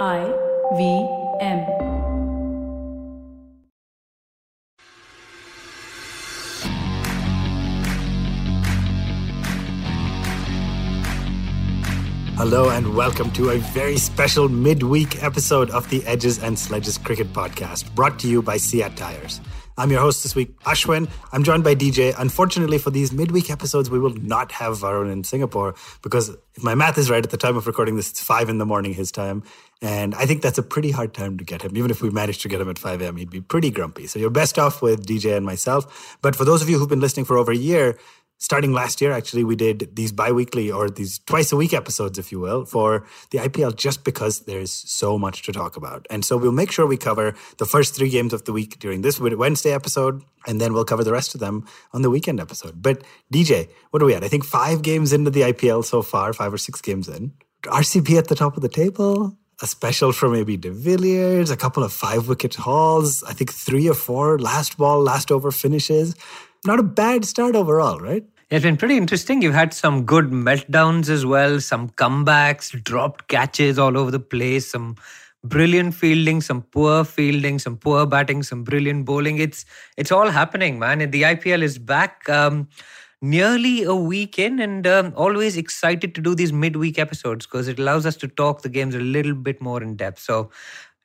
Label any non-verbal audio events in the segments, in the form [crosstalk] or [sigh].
I V M. Hello and welcome to a very special midweek episode of the Edges and Sledges Cricket Podcast, brought to you by CEAT Tires. I'm your host this week, Ashwin. I'm joined by DJ. Unfortunately, for these midweek episodes, we will not have Varun in Singapore because if my math is right, at the time of recording this, it's 5 in the morning his time. And I think that's a pretty hard time to get him. Even if we managed to get him at 5 a.m., he'd be pretty grumpy. So you're best off with DJ and myself. But for those of you who've been listening for over a year, starting last year, actually, we did these bi-weekly or these twice a week episodes, if you will, for the IPL just because there's so much to talk about. And so we'll make sure we cover the first three games of the week during this Wednesday episode, and then we'll cover the rest of them on the weekend episode. But DJ, what are we at? I think five games into the IPL so far, five or six games in. RCB at the top of the table. A special for maybe De Villiers, a couple of five wicket hauls, I think three or four last ball, last over finishes not a bad start overall, right? It's been pretty interesting. You've had some good meltdowns as well, some comebacks, dropped catches all over the place, some brilliant fielding, some poor fielding, some poor batting, some brilliant bowling. It's it's all happening, man. The IPL is back. Um, nearly a week in and um, always excited to do these midweek episodes because it allows us to talk the games a little bit more in depth so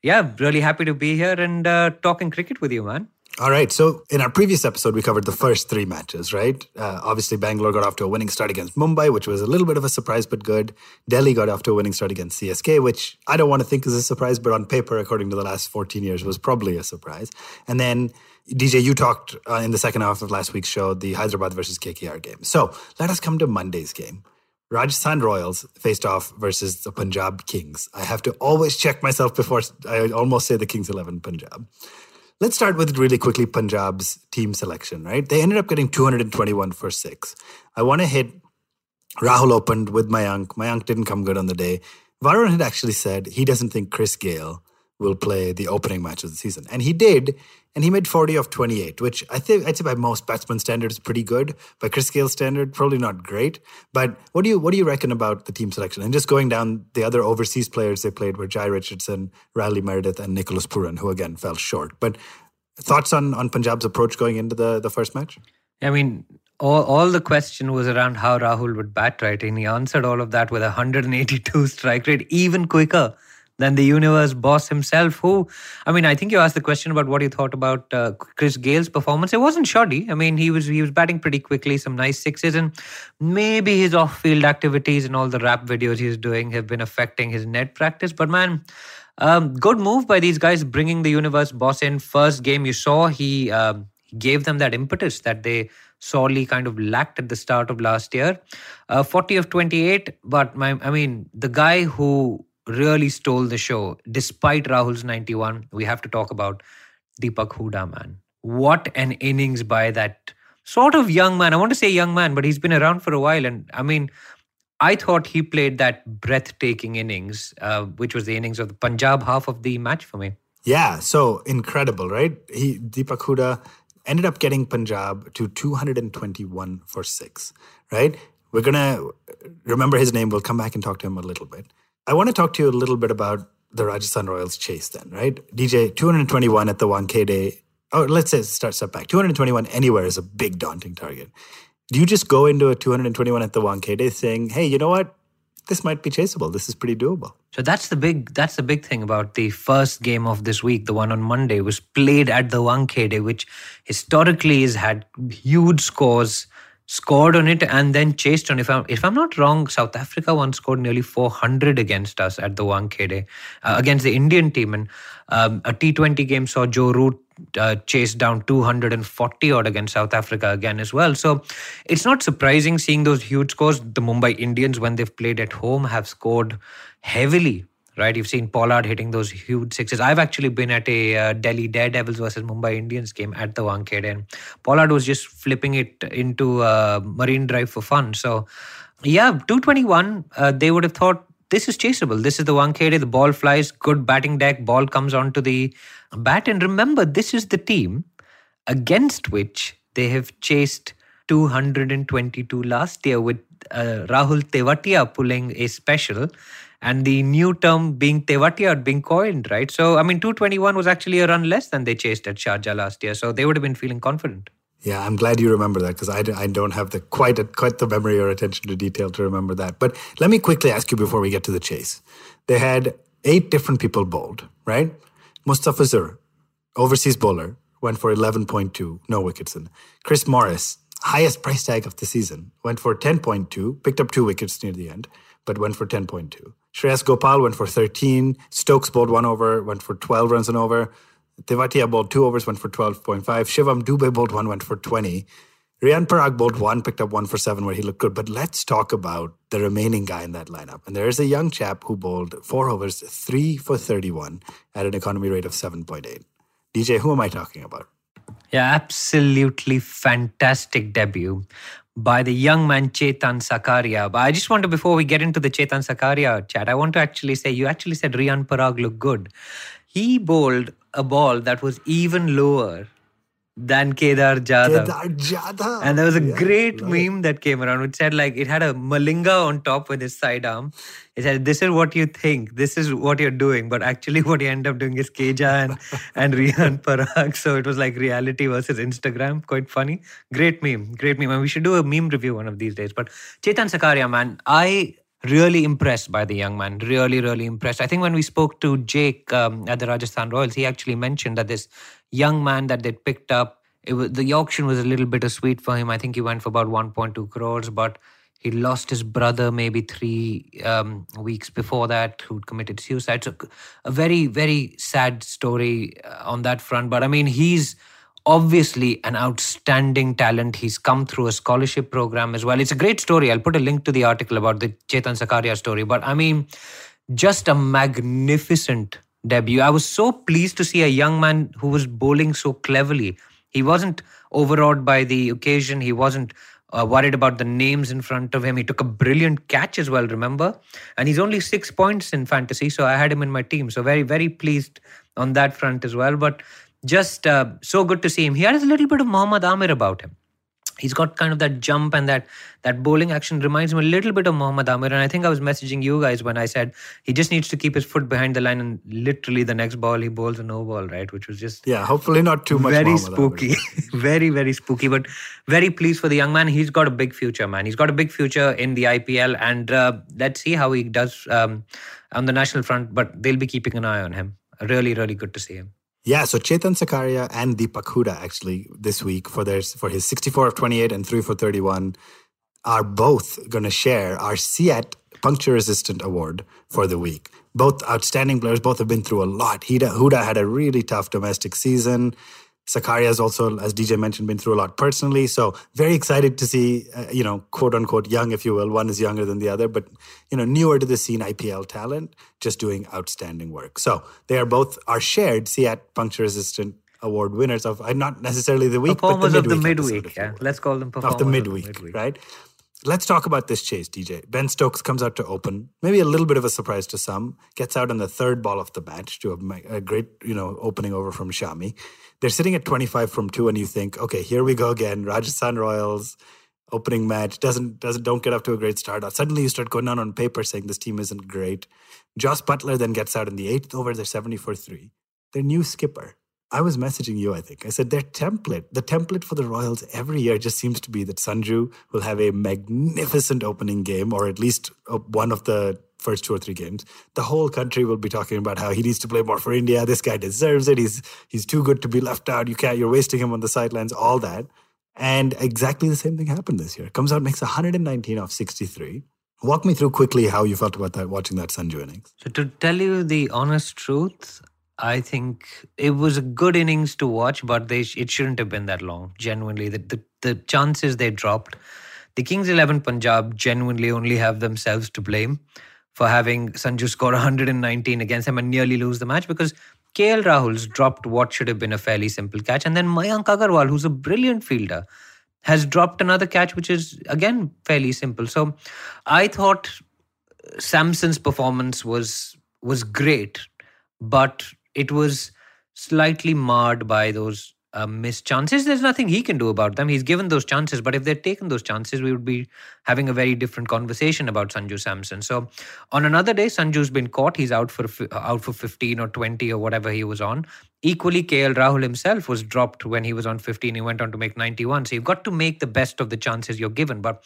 yeah really happy to be here and uh, talking cricket with you man all right. So in our previous episode, we covered the first three matches, right? Uh, obviously, Bangalore got off to a winning start against Mumbai, which was a little bit of a surprise, but good. Delhi got off to a winning start against CSK, which I don't want to think is a surprise, but on paper, according to the last 14 years, was probably a surprise. And then DJ, you talked uh, in the second half of last week's show, the Hyderabad versus KKR game. So let us come to Monday's game. Rajasthan Royals faced off versus the Punjab Kings. I have to always check myself before I almost say the Kings 11 Punjab. Let's start with really quickly Punjab's team selection, right? They ended up getting 221 for six. I want to hit Rahul opened with Mayank. Mayank didn't come good on the day. Varun had actually said he doesn't think Chris Gayle will play the opening match of the season. And he did, and he made 40 of 28, which I think I'd say by most batsman standards pretty good. By Chris Gayle's standard, probably not great. But what do you what do you reckon about the team selection? And just going down the other overseas players they played were Jhye Richardson, Riley Meredith, and Nicholas Pooran, who again fell short. But thoughts on on Punjab's approach going into the, the first match? I mean, all, all the question was around how Rahul would bat, right? And he answered all of that with a 182 [laughs] strike rate, even quicker than the universe boss himself. Who, I mean, I think you asked the question about what you thought about uh, Chris Gayle's performance. It wasn't shoddy. I mean, he was he was batting pretty quickly, some nice sixes, and maybe his off-field activities and all the rap videos he's doing have been affecting his net practice. But man. Um, good move by these guys bringing the universe boss in. First game you saw, he um, gave them that impetus that they sorely kind of lacked at the start of last year. Uh, 40 of 28, but my, I mean, the guy who really stole the show. Despite Rahul's 91, we have to talk about Deepak Hooda, man. What an innings by that sort of young man. I want to say young man, but he's been around for a while. And I mean, I thought he played that breathtaking innings, uh, which was the innings of the Punjab half of the match for me. Yeah, so incredible, right? He Deepak Hooda ended up getting Punjab to 221 for six, right? We're gonna remember his name. We'll come back and talk to him a little bit. I want to talk to you a little bit about the Rajasthan Royals chase then, right? DJ, 221 at the Wankhede. Oh, let's say start step back. 221 anywhere is a big daunting target. Do you just go into a 221 at the Wankhede saying, hey, you know what? This might be chaseable. This is pretty doable. So that's the big that's the big thing about the first game of this week, the one on Monday, was played at the Wankhede, which historically has had huge scores scored on it and then chased on. If I'm if I'm not wrong, South Africa once scored nearly 400 against us at the Wankhede uh, against the Indian team, and um, a T20 game saw Joe Root uh, chase down 240 odd against South Africa again as well. So it's not surprising seeing those huge scores. The Mumbai Indians, when they've played at home, have scored heavily right? You've seen Pollard hitting those huge sixes. I've actually been at a uh, Delhi Daredevils versus Mumbai Indians game at the Wankhede, and Pollard was just flipping it into uh, Marine Drive for fun. So, yeah, 221, uh, they would have thought this is chaseable. This is the Wankhede. The ball flies, good batting deck, ball comes onto the bat. And remember, this is the team against which they have chased 222 last year with uh, Rahul Tewatia pulling a special and the new term being Tewatia being coined, right? So, I mean, 221 was actually a run less than they chased at Sharjah last year. So they would have been feeling confident. Yeah, I'm glad you remember that because I, I don't have the quite a, quite the memory or attention to detail to remember that. But let me quickly ask you before we get to the chase. They had eight different people bowled, right? Mustafizur, overseas bowler, went for 11.2, no wickets in. Chris Morris, highest price tag of the season, went for 10.2, picked up two wickets near the end, but went for 10.2. Shreyas Gopal went for 13. Stokes bowled one over, went for 12 runs and over. Tewatia bowled two overs, went for 12.5. Shivam Dube bowled one, went for 20. Riyan Parag bowled one, picked up one for seven where he looked good. But let's talk about the remaining guy in that lineup. And there is a young chap who bowled four overs, three for 31 at an economy rate of 7.8. DJ, who am I talking about? Yeah, absolutely fantastic debut by the young man Chetan Sakariya. But I just want to, before we get into the Chetan Sakariya chat, I want to actually say you actually said Riyan Parag looked good. He bowled a ball that was even lower than Kedar Jadhav. Kedar Jadhav. And there was a Yeah, great meme that came around which said like it had a malinga on top with his side arm. It said, "This is what you think. This is what you're doing, but actually [laughs] what you end up doing is Keja and [laughs] and Riyan Parag." So it was like reality versus Instagram. Quite funny. Great meme. Great meme. And we should do a meme review one of these days. But Chetan Sakariya, man, I really impressed by the young man. Really, really impressed. I think when we spoke to Jake um, at the Rajasthan Royals, he actually mentioned that this young man that they picked up, was, the auction was a little bittersweet for him. I think he went for about 1.2 crores, but he lost his brother maybe three um, weeks before that, who committed suicide. So a very, very sad story uh, on that front. But I mean, he's obviously an outstanding talent. He's come through a scholarship program as well. It's a great story. I'll put a link to the article about the Chetan Sakariya story. But I mean, just a magnificent debut. I was so pleased to see a young man who was bowling so cleverly. He wasn't overawed by the occasion. He wasn't uh, worried about the names in front of him. He took a brilliant catch as well, remember? And he's only six points in fantasy, so I had him in my team. So very, very pleased on that front as well. But just uh, so good to see him. He has a little bit of Mohammad Amir about him. He's got kind of that jump and that that bowling action reminds me a little bit of Mohammad Amir. And I think I was messaging you guys when I said he just needs to keep his foot behind the line and literally the next ball he bowls a no ball, right? Which was just Yeah, hopefully not too much. very Mohammad Amir. spooky [laughs] very very spooky but very pleased for the young man he's got a big future man he's got a big future in the ipl and uh, let's see how he does um, on the national front but they'll be keeping an eye on him really really good to see him Yeah, so Chetan Sakariya and Deepak Hooda actually this week for their for his 64 of 28 and 3 for 31 are both going to share our CEAT puncture resistant award for the week. Both outstanding players, both have been through a lot. Hooda, Huda had a really tough domestic season. Sakariya has also, as DJ mentioned, been through a lot personally. So very excited to see, uh, you know, quote unquote young, if you will. One is younger than the other, but you know, newer to the scene IPL talent, just doing outstanding work. So they are both our shared CEAT puncture resistant award winners of uh, not necessarily the week, performers but of the the midweek. midweek episode, yeah let's call them performers of the midweek, right? Let's talk about this chase, DJ. Ben Stokes comes out to open, maybe a little bit of a surprise to some. Gets out on the third ball of the match to a, a great, you know, opening over from Shami. They're sitting at 25 from two, and you think, okay, here we go again. Rajasthan Royals opening match doesn't doesn't don't get off to a great start. Suddenly you start going down on paper saying this team isn't great. Jos Buttler then gets out in the eighth over. They're 74 three. Their new skipper. I was messaging you, I think. I said their template, the template for the Royals every year just seems to be that Sanju will have a magnificent opening game, or at least uh, one of the first two or three games. The whole country will be talking about how he needs to play more for India. This guy deserves it. He's he's too good to be left out. You can't. You're wasting him on the sidelines. All that, and exactly the same thing happened this year. Comes out makes 119 off 63. Walk me through quickly how you felt about that watching that Sanju innings. so to tell you the honest truth i think it was a good innings to watch but they it shouldn't have been that long genuinely the, the, the chances they dropped the kings 11 punjab genuinely only have themselves to blame for having sanju score [laughs] 119 against them and nearly lose the match because KL Rahul's dropped what should have been a fairly simple catch. And then Mayank Agarwal, who's a brilliant fielder, has dropped another catch, which is again fairly simple. So I thought Samson's performance was was great, but it was slightly marred by those uh, missed chances. There's nothing he can do about them. He's given those chances, but if they'd taken those chances, we would be having a very different conversation about Sanju Samson. So, on another day, Sanju's been caught. He's out for out for 15 or 20 or whatever he was on. Equally, KL Rahul himself was dropped when he was on 15. He went on to make 91. So you've got to make the best of the chances you're given. But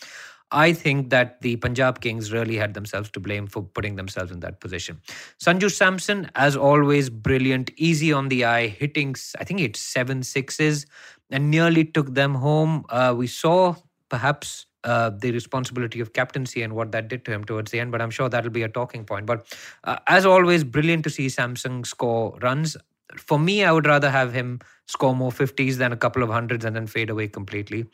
I think that the Punjab Kings really had themselves to blame for putting themselves in that position. Sanju Samson, as always, brilliant, easy on the eye, hitting, I think it's seven sixes and nearly took them home. Uh, we saw perhaps uh, the responsibility of captaincy and what that did to him towards the end, but I'm sure that'll be a talking point. But uh, as always, brilliant to see Samson score runs. For me, I would rather have him score more 50s than a couple of hundreds and then fade away completely.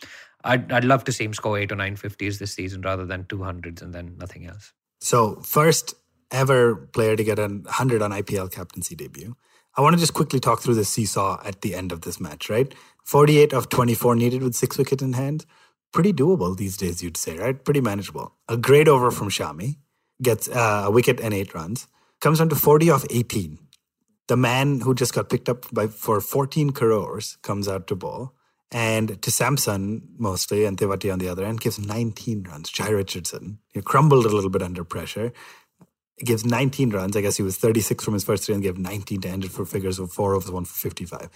I'd, I'd love to see him score eight or nine 50s this season rather than 200s and then nothing else. So, first ever player to get a 100 on IPL captaincy debut. I want to just quickly talk through the seesaw at the end of this match, right? 48 of 24 needed with six wickets in hand. Pretty doable these days, you'd say, right? Pretty manageable. A great over from Shami gets uh, a wicket and eight runs. Comes down to 40 of 18. The man who just got picked up by for 14 crores comes out to bowl. And to Samson, mostly, and Tewati on the other end, gives 19 runs. Jhye Richardson, he crumbled a little bit under pressure. Gives 19 runs. I guess he was 36 from his first three and gave 19 to end it for figures of four overs, one for 55.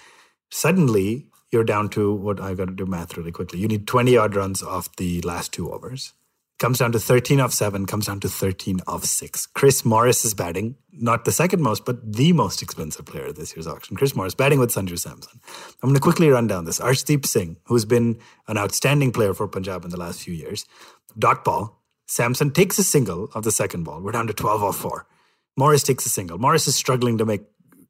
Suddenly, you're down to what I've got to do math really quickly. You need 20 odd runs off the last two overs comes down to 13 of 7, comes down to 13 of 6. Chris Morris is batting, not the second most, but the most expensive player of this year's auction. Chris Morris batting with Sanju Samson. I'm going to quickly run down this. Arshdeep Singh, who's been an outstanding player for Punjab in the last few years. Dot ball. Samson takes a single of the second ball. We're down to 12 of 4. Morris takes a single. Morris is struggling to make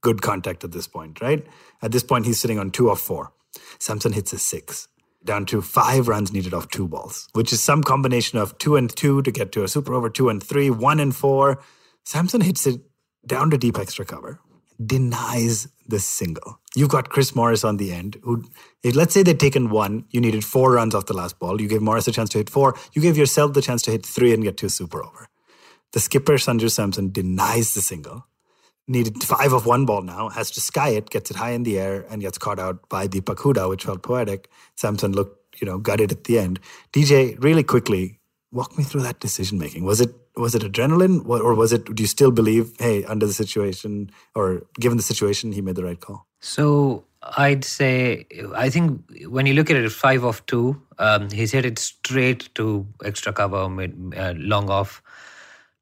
good contact at this point, right? At this point, he's sitting on 2 of 4. Samson hits a 6 down to five runs needed off two balls, which is some combination of two and two to get to a super over, two and three, one and four. Samson hits it down to deep extra cover, denies the single. You've got Chris Morris on the end, who, let's say they'd taken one, you needed four runs off the last ball. You gave Morris a chance to hit four. You gave yourself the chance to hit three and get to a super over. The skipper, Sanju Samson, denies the single needed five of one ball now, has to sky it, gets it high in the air, and gets caught out by Deepak Hooda, which felt poetic. Samson looked, you know, gutted at the end. DJ, really quickly, walk me through that decision making. Was it was it adrenaline, or was it? Do you still believe, hey, under the situation, or given the situation, he made the right call? So I'd say I think when you look at it, five of two. Um, he's hit it straight to extra cover, mid, uh, long off.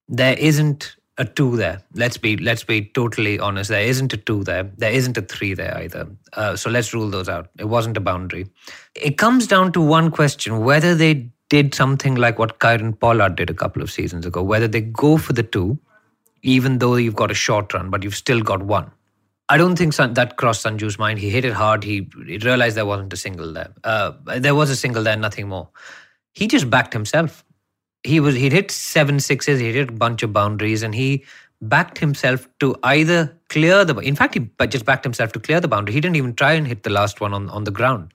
There isn't a two there. Let's be let's be totally honest. There isn't a two there. There isn't a three there either. Uh, so let's rule those out. It wasn't a boundary. It comes down to one question: whether they did something like what Kieron Pollard did a couple of seasons ago, whether they go for the two, even though you've got a short run, but you've still got one. I don't think that crossed Sanju's mind. He hit it hard. He, he realized there wasn't a single there. Uh, there was a single there, nothing more. He just backed himself he was he hit seven sixes, he hit a bunch of boundaries, and he backed himself to either clear the. In fact, he just backed himself to clear the boundary. He didn't even try and hit the last one on on the ground.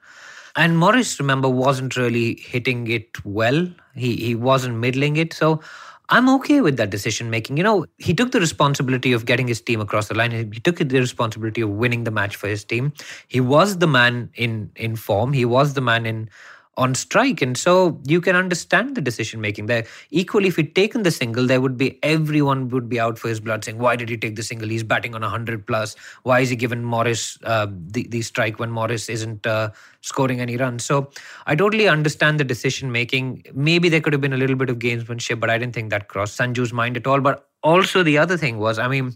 And Morris, remember, wasn't really hitting it well. He he wasn't middling it. So I'm okay with that decision making. You know, he took the responsibility of getting his team across the line. He took the responsibility of winning the match for his team. He was the man in in form. He was the man in on strike. And so you can understand the decision making there. Equally, if he'd taken the single, there would be everyone would be out for his blood saying, Why did he take the single? He's batting on 100 plus. Why is he giving Morris uh, the, the strike when Morris isn't uh, scoring any runs? So I totally understand the decision making. Maybe there could have been a little bit of gamesmanship, but I didn't think that crossed Sanju's mind at all. But also, the other thing was, I mean,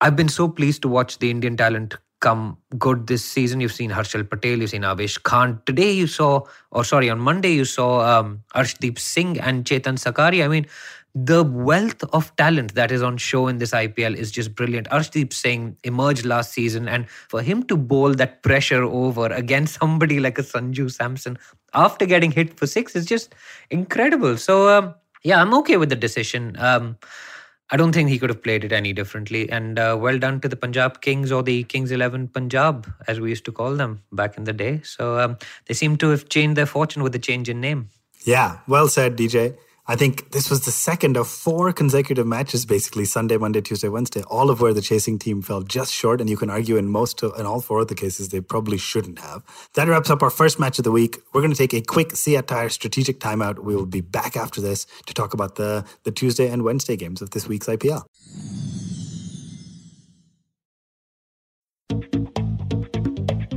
I've been so pleased to watch the Indian talent come good this season. You've seen Harshal Patel, you've seen Avesh Khan. Today you saw, or sorry, on Monday you saw um, Arshdeep Singh and Chetan Sakari. I mean, the wealth of talent that is on show in this IPL is just brilliant. Arshdeep Singh emerged last season, and for him to bowl that pressure over against [laughs] somebody like a Sanju Samson after getting hit for six is just incredible. So, um, yeah, I'm okay with the decision. Um, I don't think he could have played it any differently. And uh, well done to the Punjab Kings or the Kings 11 Punjab, as we used to call them back in the day. So um, they seem to have changed their fortune with the change in name. Yeah, well said, DJ. I think this was the second of four consecutive matches, basically Sunday, Monday, Tuesday, Wednesday, all of where the chasing team fell just short. And you can argue in most of, in all four of the cases, they probably shouldn't have. That wraps up our first match of the week. We're going to take a quick CEAT Tire strategic timeout. We will be back after this to talk about the, the Tuesday and Wednesday games of this week's IPL.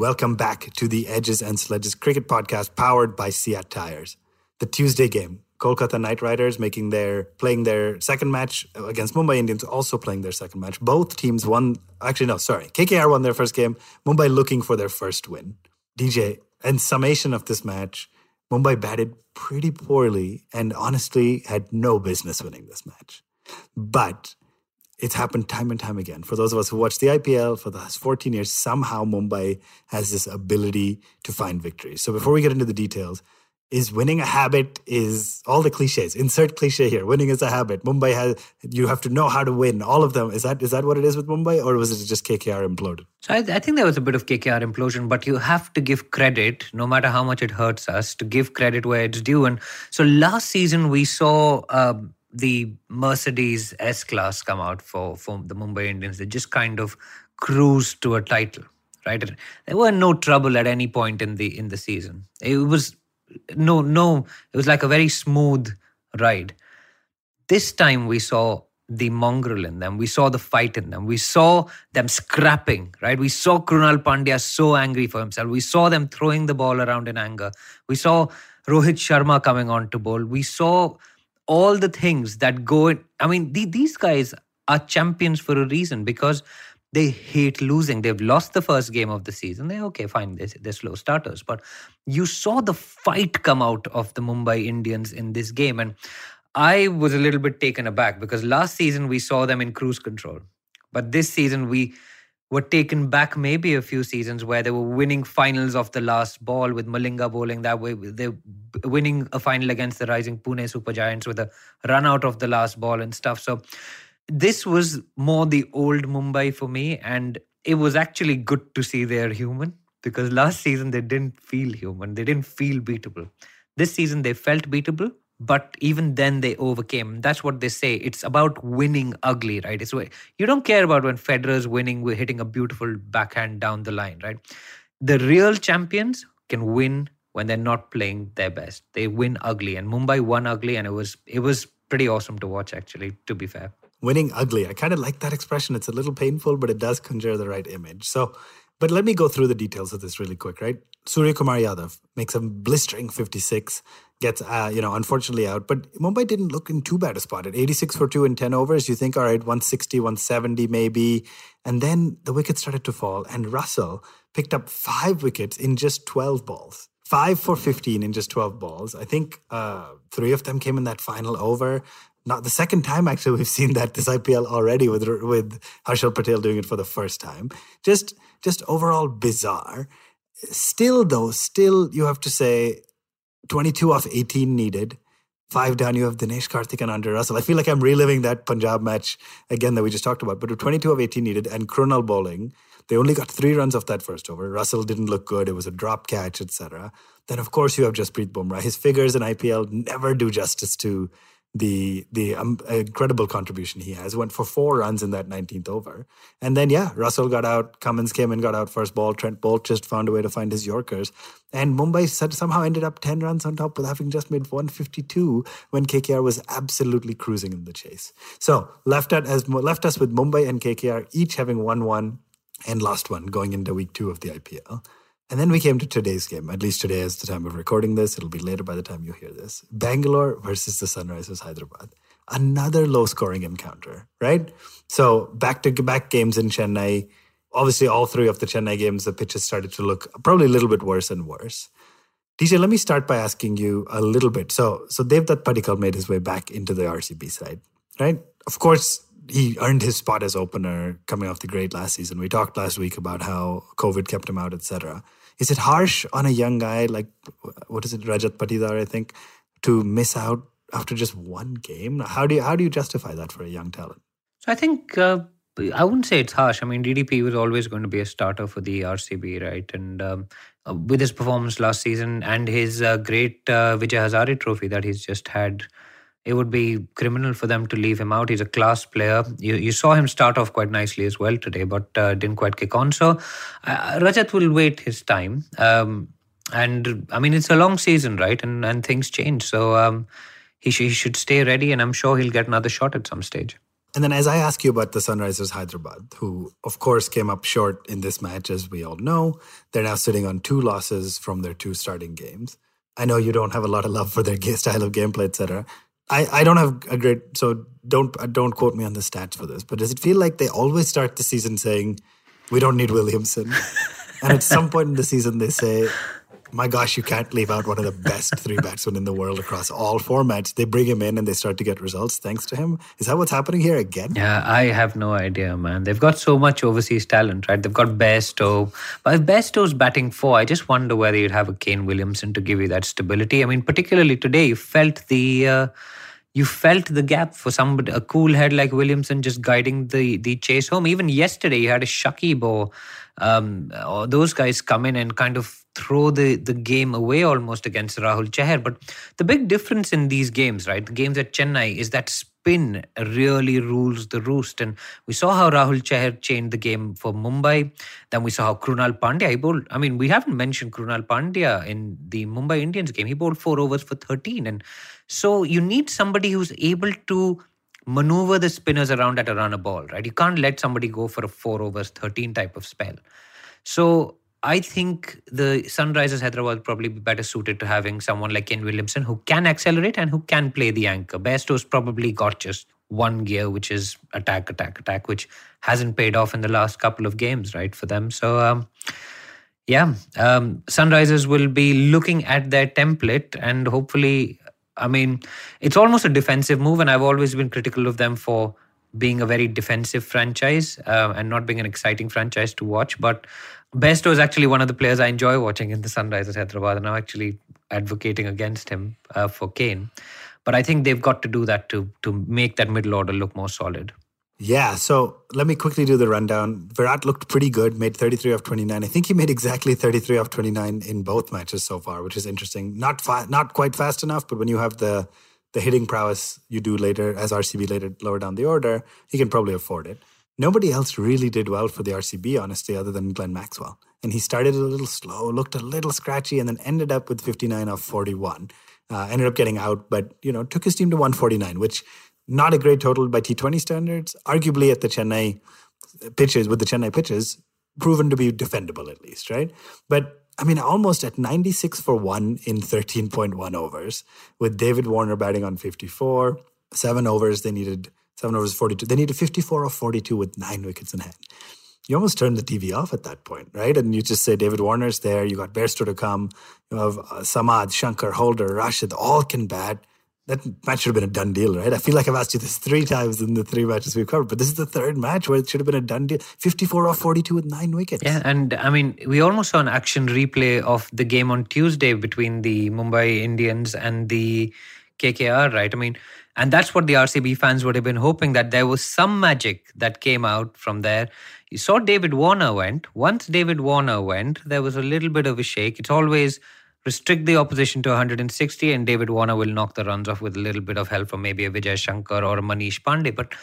Welcome back to the Edges and Sledges cricket podcast powered by CEAT Tires. The Tuesday game, Kolkata Knight Riders making their playing their second match against Mumbai Indians, also playing their second match. Both teams won. Actually, no, sorry. KKR won their first game. Mumbai looking for their first win. DJ, in summation of this match, Mumbai batted pretty poorly and honestly had no business winning this match. But it's happened time and time again. For those of us who watch the IPL for the last 14 years, somehow Mumbai has this ability to find victories. So before we get into the details, is winning a habit is all the cliches. Insert cliche here. Winning is a habit. Mumbai has you have to know how to win. All of them. Is that is that what it is with Mumbai, or was it just KKR imploded? So I, I think there was a bit of KKR implosion, but you have to give credit, no matter how much it hurts us, to give credit where it's due. And so last season we saw. Um, the Mercedes S class come out for, for the Mumbai Indians. They just kind of cruised to a title, right? There were no trouble at any point in the in the season. It was no no. It was like a very smooth ride. This time we saw the mongrel in them. We saw the fight in them. We saw them scrapping, right? We saw Krunal Pandya so angry for himself. We saw them throwing the ball around in anger. We saw Rohit Sharma coming on to bowl. We saw all the things that go in. I mean, the, these guys are champions for a reason because they hate losing. They've lost the first game of the season. They're okay, fine, they're, they're slow starters. But you saw the fight come out of the Mumbai Indians in this game. And I was a little bit taken aback because last season we saw them in cruise control. But this season we were taken back maybe a few seasons where they were winning finals of the last ball with Malinga bowling that way. They're winning a final against the rising Pune Super Giants with a run out of the last ball and stuff. So this was more the old Mumbai for me. And it was actually good to see they're human because last season they didn't feel human. They didn't feel beatable. This season they felt beatable but even then they overcame. That's what they say. It's about winning ugly right? It's you don't care about when federer's winning we're hitting a beautiful backhand down the line right? The real champions can win when they're not playing their best. They win ugly and mumbai won ugly and it was it was pretty awesome to watch actually to be fair. Winning ugly. I kind of like that expression. It's a little painful but it does conjure the right image. So but let me go through the details of this really quick, right? Surya Kumar Yadav makes a blistering 56, gets, uh, you know, unfortunately out. But Mumbai didn't look in too bad a spot. At 86 for 2 in 10 overs, you think, all right, 160, 170 maybe. And then the wickets started to fall, and Russell picked up five wickets in just 12 balls. Five for 15 in just 12 balls. I think uh, three of them came in that final over not the second time actually we've seen that this IPL already with with Harshal Patel doing it for the first time. Just just overall bizarre. Still though, still you have to say 22 off 18 needed. Five down, you have Dinesh Karthik and Andre Russell. I feel like I'm reliving that Punjab match again that we just talked about. But with 22 of 18 needed and Krunal bowling, they only got three runs off that first over. Russell didn't look good. It was a drop catch, etc. Then, of course, you have Jasprit Bumrah. His figures in IPL never do justice to the the um, incredible contribution he has. Went for four runs in that 19th over, and then yeah, Russell got out. Cummins came and got out first ball. Trent Boult just found a way to find his Yorkers, and Mumbai somehow ended up 10 runs on top with having just made 152 when KKR was absolutely cruising in the chase. So left us as left us with Mumbai and KKR each having won one and lost one going into week two of the IPL. And then we came to today's game. At least today is the time of recording this. It'll be later by the time you hear this. Bangalore versus the Sunrisers Hyderabad. Another low scoring encounter, right? So back to back games in Chennai. Obviously, all three of the Chennai games, the pitches started to look probably a little bit worse and worse. DJ, let me start by asking you a little bit. So, so Devdutt Padikkal made his way back into the RCB side, right? Of course, he earned his spot as opener coming off the great last season. We talked last week about how COVID kept him out, etc. Is it harsh on a young guy like what is it, Rajat Patidar, I think, to miss out after just one game? How do you how do you justify that for a young talent? So I think uh, I wouldn't say it's harsh. I mean, DDP was always going to be a starter for the RCB, right? And um, uh, with his performance last season and his uh, great uh, Vijay Hazare Trophy that he's just had, it would be criminal for them to leave him out. He's a class player. You, you saw him start off quite nicely as well today, but uh, didn't quite kick on. So uh, Rajat will wait his time. Um, and I mean, it's a long season, right? And and things change. So um, he, sh- he should stay ready, and I'm sure he'll get another shot at some stage. And then, as I ask you about the Sunrisers Hyderabad, who of course came up short in this match, as we all know, they're now sitting on two losses from their two starting games. I know you don't have a lot of love for their [laughs] style of gameplay, etc. I, I don't have a great so don't don't quote me on the stats for this, but does it feel like they always start the season saying we don't need Williamson, [laughs] and at some point in the season they say my gosh, you can't leave out one of the best three batsmen in the world across all formats. They bring him in and they start to get results thanks to him. Is that what's happening here again? Yeah, I have no idea, man. They've got so much overseas talent, right? They've got Bairstow. But if Bairstow's batting four, I just wonder whether you'd have a Kane Williamson to give you that stability. I mean, particularly today, you felt the. Uh, you felt the gap for somebody, a cool head like Williamson, just guiding the the chase home. Even yesterday, you had a Shakib or um, or those guys come in and kind of throw the, the game away almost against Rahul Chahar. But the big difference in these games, right, the games at Chennai, is that spin really rules the roost. And we saw how Rahul Chahar changed the game for Mumbai. Then we saw how Krunal Pandya, he bowled, I mean, we haven't mentioned Krunal Pandya in the Mumbai Indians game. He bowled four overs for 13. And so you need somebody who's able to maneuver the spinners around at a run a ball, right? You can't let somebody go for a four overs 13 type of spell. So I think the Sunrisers Hyderabad probably be better suited to having someone like Kane Williamson who can accelerate and who can play the anchor. Bairstow's probably got just one gear, which is attack, attack, attack, which hasn't paid off in the last couple of games, right, for them. So, um, yeah, um, Sunrisers will be looking at their template and hopefully, I mean, it's almost a defensive move, and I've always been critical of them for being a very defensive franchise uh, and not being an exciting franchise to watch. But Bairstow is actually one of the players I enjoy watching in the Sunrisers Hyderabad, and I'm actually advocating against him uh, for Kane. But I think they've got to do that to to make that middle order look more solid. Yeah, so let me quickly do the rundown. Virat looked pretty good, made 33 of 29. I think he made exactly 33 of 29 in both matches so far, which is interesting. Not fa- not quite fast enough, but when you have the the hitting prowess you do later as RCB later lower down the order, he can probably afford it. Nobody else really did well for the RCB, honestly, other than Glenn Maxwell. And he started a little slow, looked a little scratchy, and then ended up with 59 of 41. Uh, ended up getting out, but you know took his team to 149, which not a great total by T20 standards. Arguably at the Chennai pitches with the Chennai pitches, proven to be defendable at least, right? But I mean, almost at 96 for one in 13.1 overs, with David Warner batting on 54, seven overs. They needed Seven overs, 42. They needed 54 of 42 with nine wickets in hand. You almost turn the TV off at that point, right? And you just say David Warner's there. You got Bairstow to come. You have uh, Samad, Shankar, Holder, Rashid, all can bat. That match should have been a done deal, right? I feel like I've asked you this three times in the three matches we've covered, but this is the third match where it should have been a done deal. 54 off 42 with nine wickets. Yeah, and I mean, we almost saw an action replay of the game on Tuesday between the Mumbai Indians and the KKR, right? I mean, and that's what the RCB fans would have been hoping that there was some magic that came out from there. You saw David Warner went. Once David Warner went, there was a little bit of a shake. It's always restrict the opposition to 160 and David Warner will knock the runs off with a little bit of help from maybe a Vijay Shankar or a Manish Pandey. But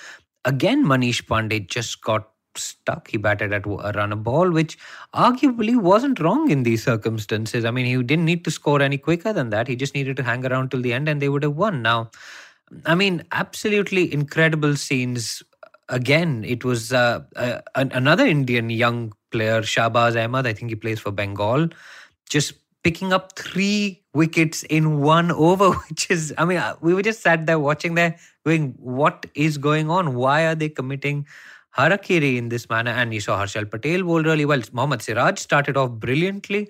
again, Manish Pandey just got stuck. He batted at a run a ball, which arguably wasn't wrong in these circumstances. I mean, he didn't need to score any quicker than that. He just needed to hang around till the end and they would have won. Now, I mean, absolutely incredible scenes. Again, it was uh, uh, another Indian young player, Shahbaz Ahmed. I think he plays for Bengal, just picking up three wickets in one over, [laughs] which is, I mean, uh, we were just sat there watching there, going, what is going on? Why are they committing harakiri in this manner? And you saw Harshal Patel bowl really well. Mohammad Siraj started off brilliantly.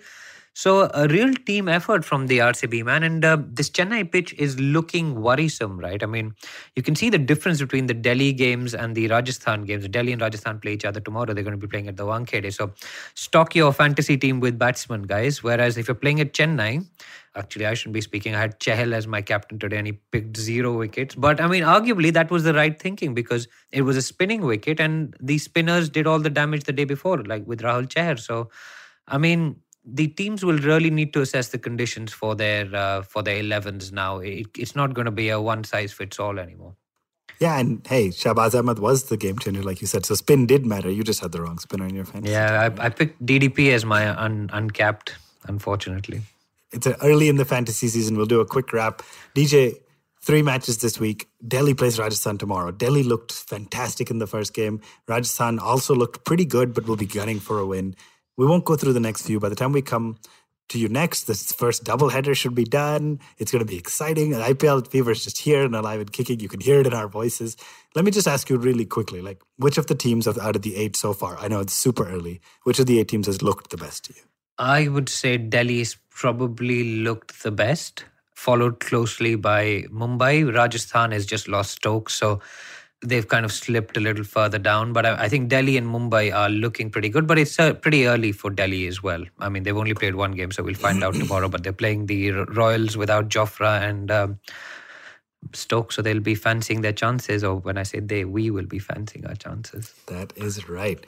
So a real team effort from the RCB man, and uh, this Chennai pitch is looking worrisome, right? I mean, you can see the difference between the Delhi games and the Rajasthan games. Delhi and Rajasthan play each other tomorrow. They're going to be playing at the Wankhede. So stock your fantasy team with batsmen, guys. Whereas if you're playing at Chennai, actually I shouldn't be speaking. I had Chahal as my captain today, and he picked zero wickets. But I mean, arguably that was the right thinking because it was a spinning wicket, and the spinners did all the damage the day before, like with Rahul Chahar. So, I mean the teams will really need to assess the conditions for their uh, for their 11s now. It, it's not going to be a one size fits all anymore. Yeah, and hey, Shahbaz Ahmed was the game changer, like you said. So spin did matter. You just had the wrong spinner in your fantasy. Yeah, I, I picked DDP as my un, uncapped, unfortunately. It's early in the fantasy season. We'll do a quick wrap. DJ, three matches this week. Delhi plays Rajasthan tomorrow. Delhi looked fantastic in the first game. Rajasthan also looked pretty good, but will be gunning for a win. We won't go through the next few. By the time we come to you next, this first doubleheader should be done. It's going to be exciting. And IPL fever is just here and alive and kicking. You can hear it in our voices. Let me just ask you really quickly, like, which of the teams out of the eight so far? I know it's super early. Which of the eight teams has looked the best to you? I would say Delhi's probably looked the best, followed closely by Mumbai. Rajasthan has just lost Stokes, so they've kind of slipped a little further down. But I, I think Delhi and Mumbai are looking pretty good. But it's uh, pretty early for Delhi as well. I mean, they've only played one game, so we'll find out tomorrow. But they're playing the Royals without Jofra and. Um, Stoke, so they'll be fancying their chances, or when I say they, we will be fancying our chances. That is right.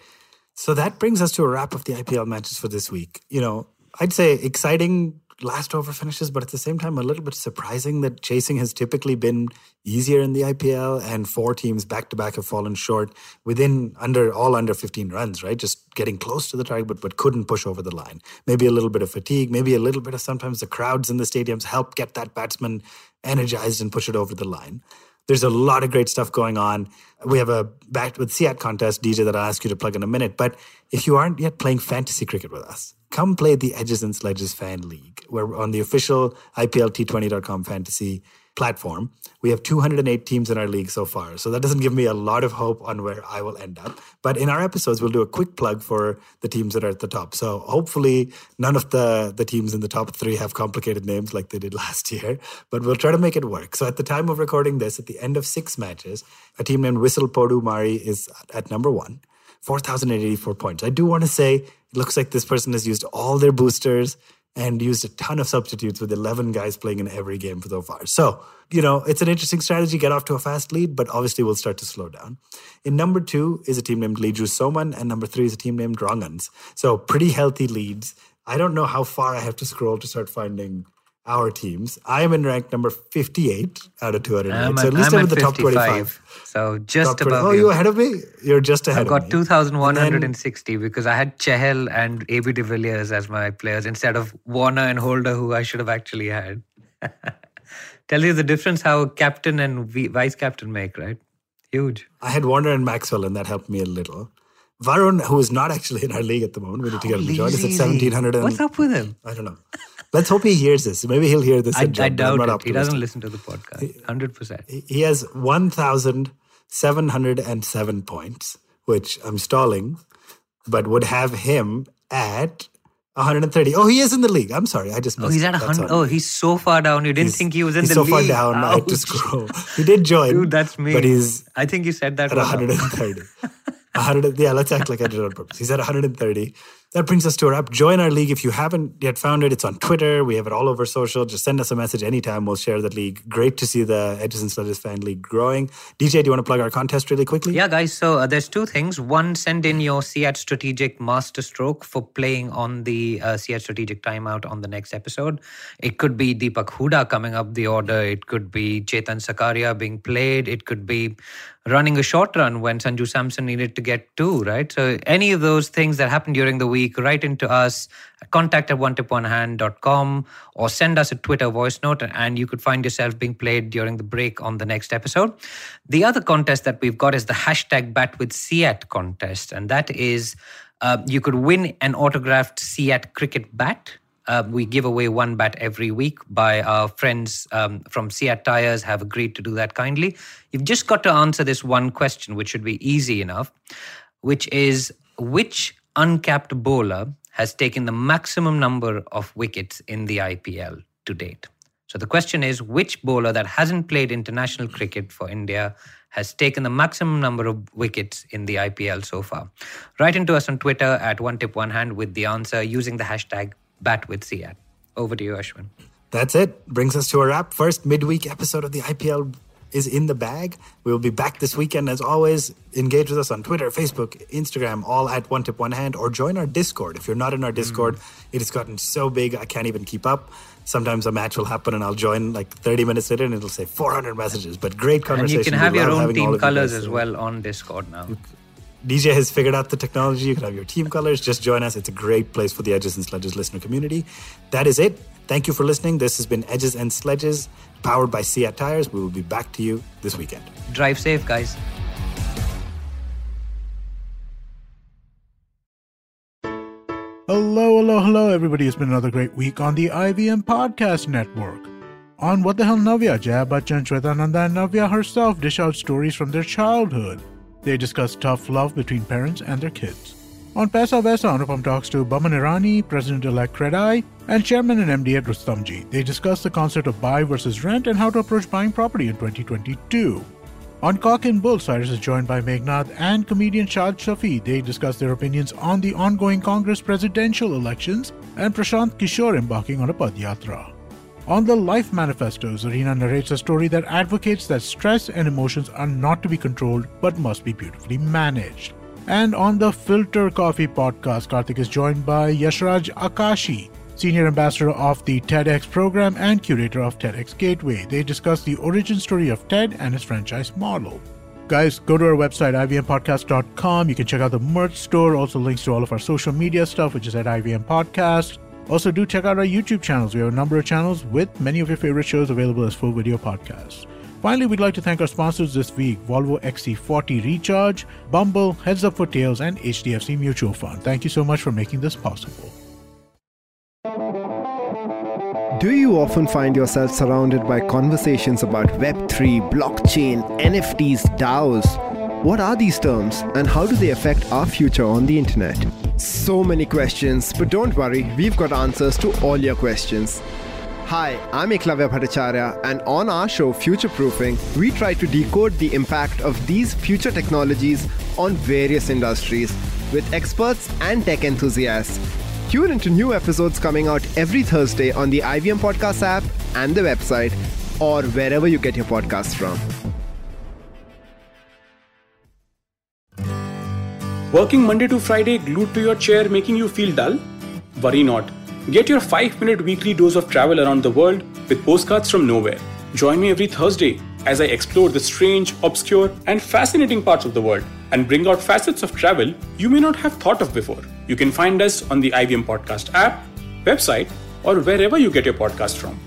So that brings us to a wrap of the IPL matches for this week. You know, I'd say exciting last over finishes, but at the same time, a little bit surprising that chasing has typically been easier in the IPL, and four teams back to back have fallen short within under all under 15 runs, right? Just getting close to the target, but, but couldn't push over the line. Maybe a little bit of fatigue, maybe a little bit of sometimes the crowds in the stadiums help get that batsman energized and push it over the line. There's a lot of great stuff going on. We have a back with CEAT contest, DJ, that I'll ask you to plug in a minute. But if you aren't yet playing fantasy cricket with us, come play the Edges and Sledges Fan League. We're on the official IPLT20.com fantasy platform. We have 208 teams in our league so far. So that doesn't give me a lot of hope on where I will end up. But in our episodes, we'll do a quick plug for the teams that are at the top. So hopefully, none of the, the teams in the top three have complicated names like they did last [laughs] year. But we'll try to make it work. So at the time of recording this, at the end of six matches, a team named Whistle Podu Mari is at number one. 4,084 points. I do want to say it looks like this person has used all their boosters and used a ton of substitutes with 11 guys playing in every game so far. So, you know, it's an interesting strategy, get off to a fast lead, but obviously we'll start to slow down. In number two is a team named Leju Soman, and number three is a team named Drongans. So, pretty healthy leads. I don't know how far I have to scroll to start finding our teams. I am in rank number 58 out of 208. I'm so at least I'm, in the top 25. So just top above Oh, you. you ahead of me? You're just ahead of me. I've got of me. 2,160 because I had Chahal and AB de Villiers as my players instead of Warner and Holder, who I should have actually had. [laughs] Tell you the difference how captain and vice captain make, right? Huge. I had Warner and Maxwell, and that helped me a little. Varun, who is not actually in our league at the moment, we need to get him to join us at 1700. And, What's up with him? I don't know. Let's hope he hears this. Maybe he'll hear this. I, and jump, I'm doubt it. He doesn't listen to the podcast. 100%. He has 1,707 points, which I'm stalling, but would have him at 130. Oh, he is in the league. I'm sorry. I just Oh, missed he's at it. 100. Oh, he's so far down. You didn't He's- think he was in the so league. So far down. I had to scroll. He did join. Dude, that's me. But he's I think you said that at 130. [laughs] 100, yeah, let's act like I did on purpose. He's at 130. That brings us to a wrap. Join our league if you haven't yet found it. It's on Twitter. We have it all over social. Just send us a message anytime. We'll share that league. Great to see the Edges and Sledges fan league growing. DJ, do you want to plug our contest really quickly? Yeah, guys. So uh, there's two things. One, send in your CEAT Strategic Master Stroke for playing on the uh, Strategic Timeout on the next episode. It could be Deepak Hooda coming up the order. It could be Chetan Sakariya being played. It could be running a short run when Sanju Samson needed to get two, right? So any of those things that happen during the week, write into us, contact at onetiponhand.com or send us a Twitter voice note and you could find yourself being played during the break on the next episode. The other contest that we've got is the hashtag bat with CEAT contest. And that is uh, you could win an autographed CEAT cricket bat. Uh, we give away one bat every week by our friends um, from CEAT Tires have agreed to do that kindly. You've just got to answer this one question, which should be easy enough, which is which uncapped bowler has taken the maximum number of wickets in the IPL to date? So the question is which bowler that hasn't played international cricket for India has taken the maximum number of wickets in the IPL so far? Write into us on Twitter at one tip one hand with the answer using the hashtag BatWithCEAT. Over to you, Ashwin. That's it. Brings us to a wrap. First midweek episode of the IPL is in the bag. We will be back this weekend as always. Engage with us on Twitter, Facebook, Instagram, all at One Tip One Hand, or join our Discord. If you're not in our Discord, mm. it has gotten so big I can't even keep up sometimes a match will happen and I'll join like 30 minutes later and it'll say 400 messages. But great conversation. And you can have your own team colors as well on Discord now. DJ has figured out the technology. You can have your team colors. Just join us. It's a great place for the Edges and Sledges listener community. That is it. Thank you for listening. This has been Edges and Sledges, powered by CEAT Tires. We will be back to you this weekend. Drive safe, guys. Hello, hello, hello, everybody. It's been another great week on the IVM Podcast Network. On What the Hell Navya, Jaya Bachchan, Shweta Nanda, and Navya herself dish out stories from their childhood. They discuss tough love between parents and their kids. On Paisa Vaisa, Anupam talks to Boman Irani, President-elect Credai, and Chairman and MD at Rustomjee. They discuss the concept of buy versus rent and how to approach buying property in 2022. On Cock and Bull, Cyrus is joined by Meghnad and comedian Shad Shafi. They discuss their opinions on the ongoing Congress presidential elections and Prashant Kishore embarking on a Padyatra. On the Life Manifesto, Zarina narrates a story that advocates that stress and emotions are not to be controlled but must be beautifully managed. And on the Filter Coffee podcast, Karthik is joined by Yashraj Akashi. Senior Ambassador of the TEDx program and curator of TEDx Gateway. They discuss the origin story of TED and its franchise model. Guys, go to our website, ivmpodcast.com. You can check out the merch store, also links to all of our social media stuff, which is at IVM Podcast. Also, do check out our YouTube channels. We have a number of channels with many of your favorite shows available as full video podcasts. Finally, we'd like to thank our sponsors this week Volvo XC40 Recharge, Bumble, Heads Up for Tails, and HDFC Mutual Fund. Thank you so much for making this possible. Do you often find yourself surrounded by conversations about Web3, blockchain, NFTs, DAOs? What are these terms and how do they affect our future on the internet? So many questions, but don't worry, we've got answers to all your questions. Hi, I'm Eklavya Bhattacharya, and on our show Future Proofing, we try to decode the impact of these future technologies on various industries with experts and tech enthusiasts Tune into new episodes coming out every Thursday on the IVM Podcast app and the website, or wherever you get your podcasts from. Working Monday to Friday glued to your chair making you feel dull? Worry not. Get your 5 minute weekly dose of travel around the world with postcards from nowhere. Join me every Thursday as I explore the strange, obscure, and fascinating parts of the world and bring out facets of travel you may not have thought of before. You can find us on the IVM Podcast app, website, or wherever you get your podcast from.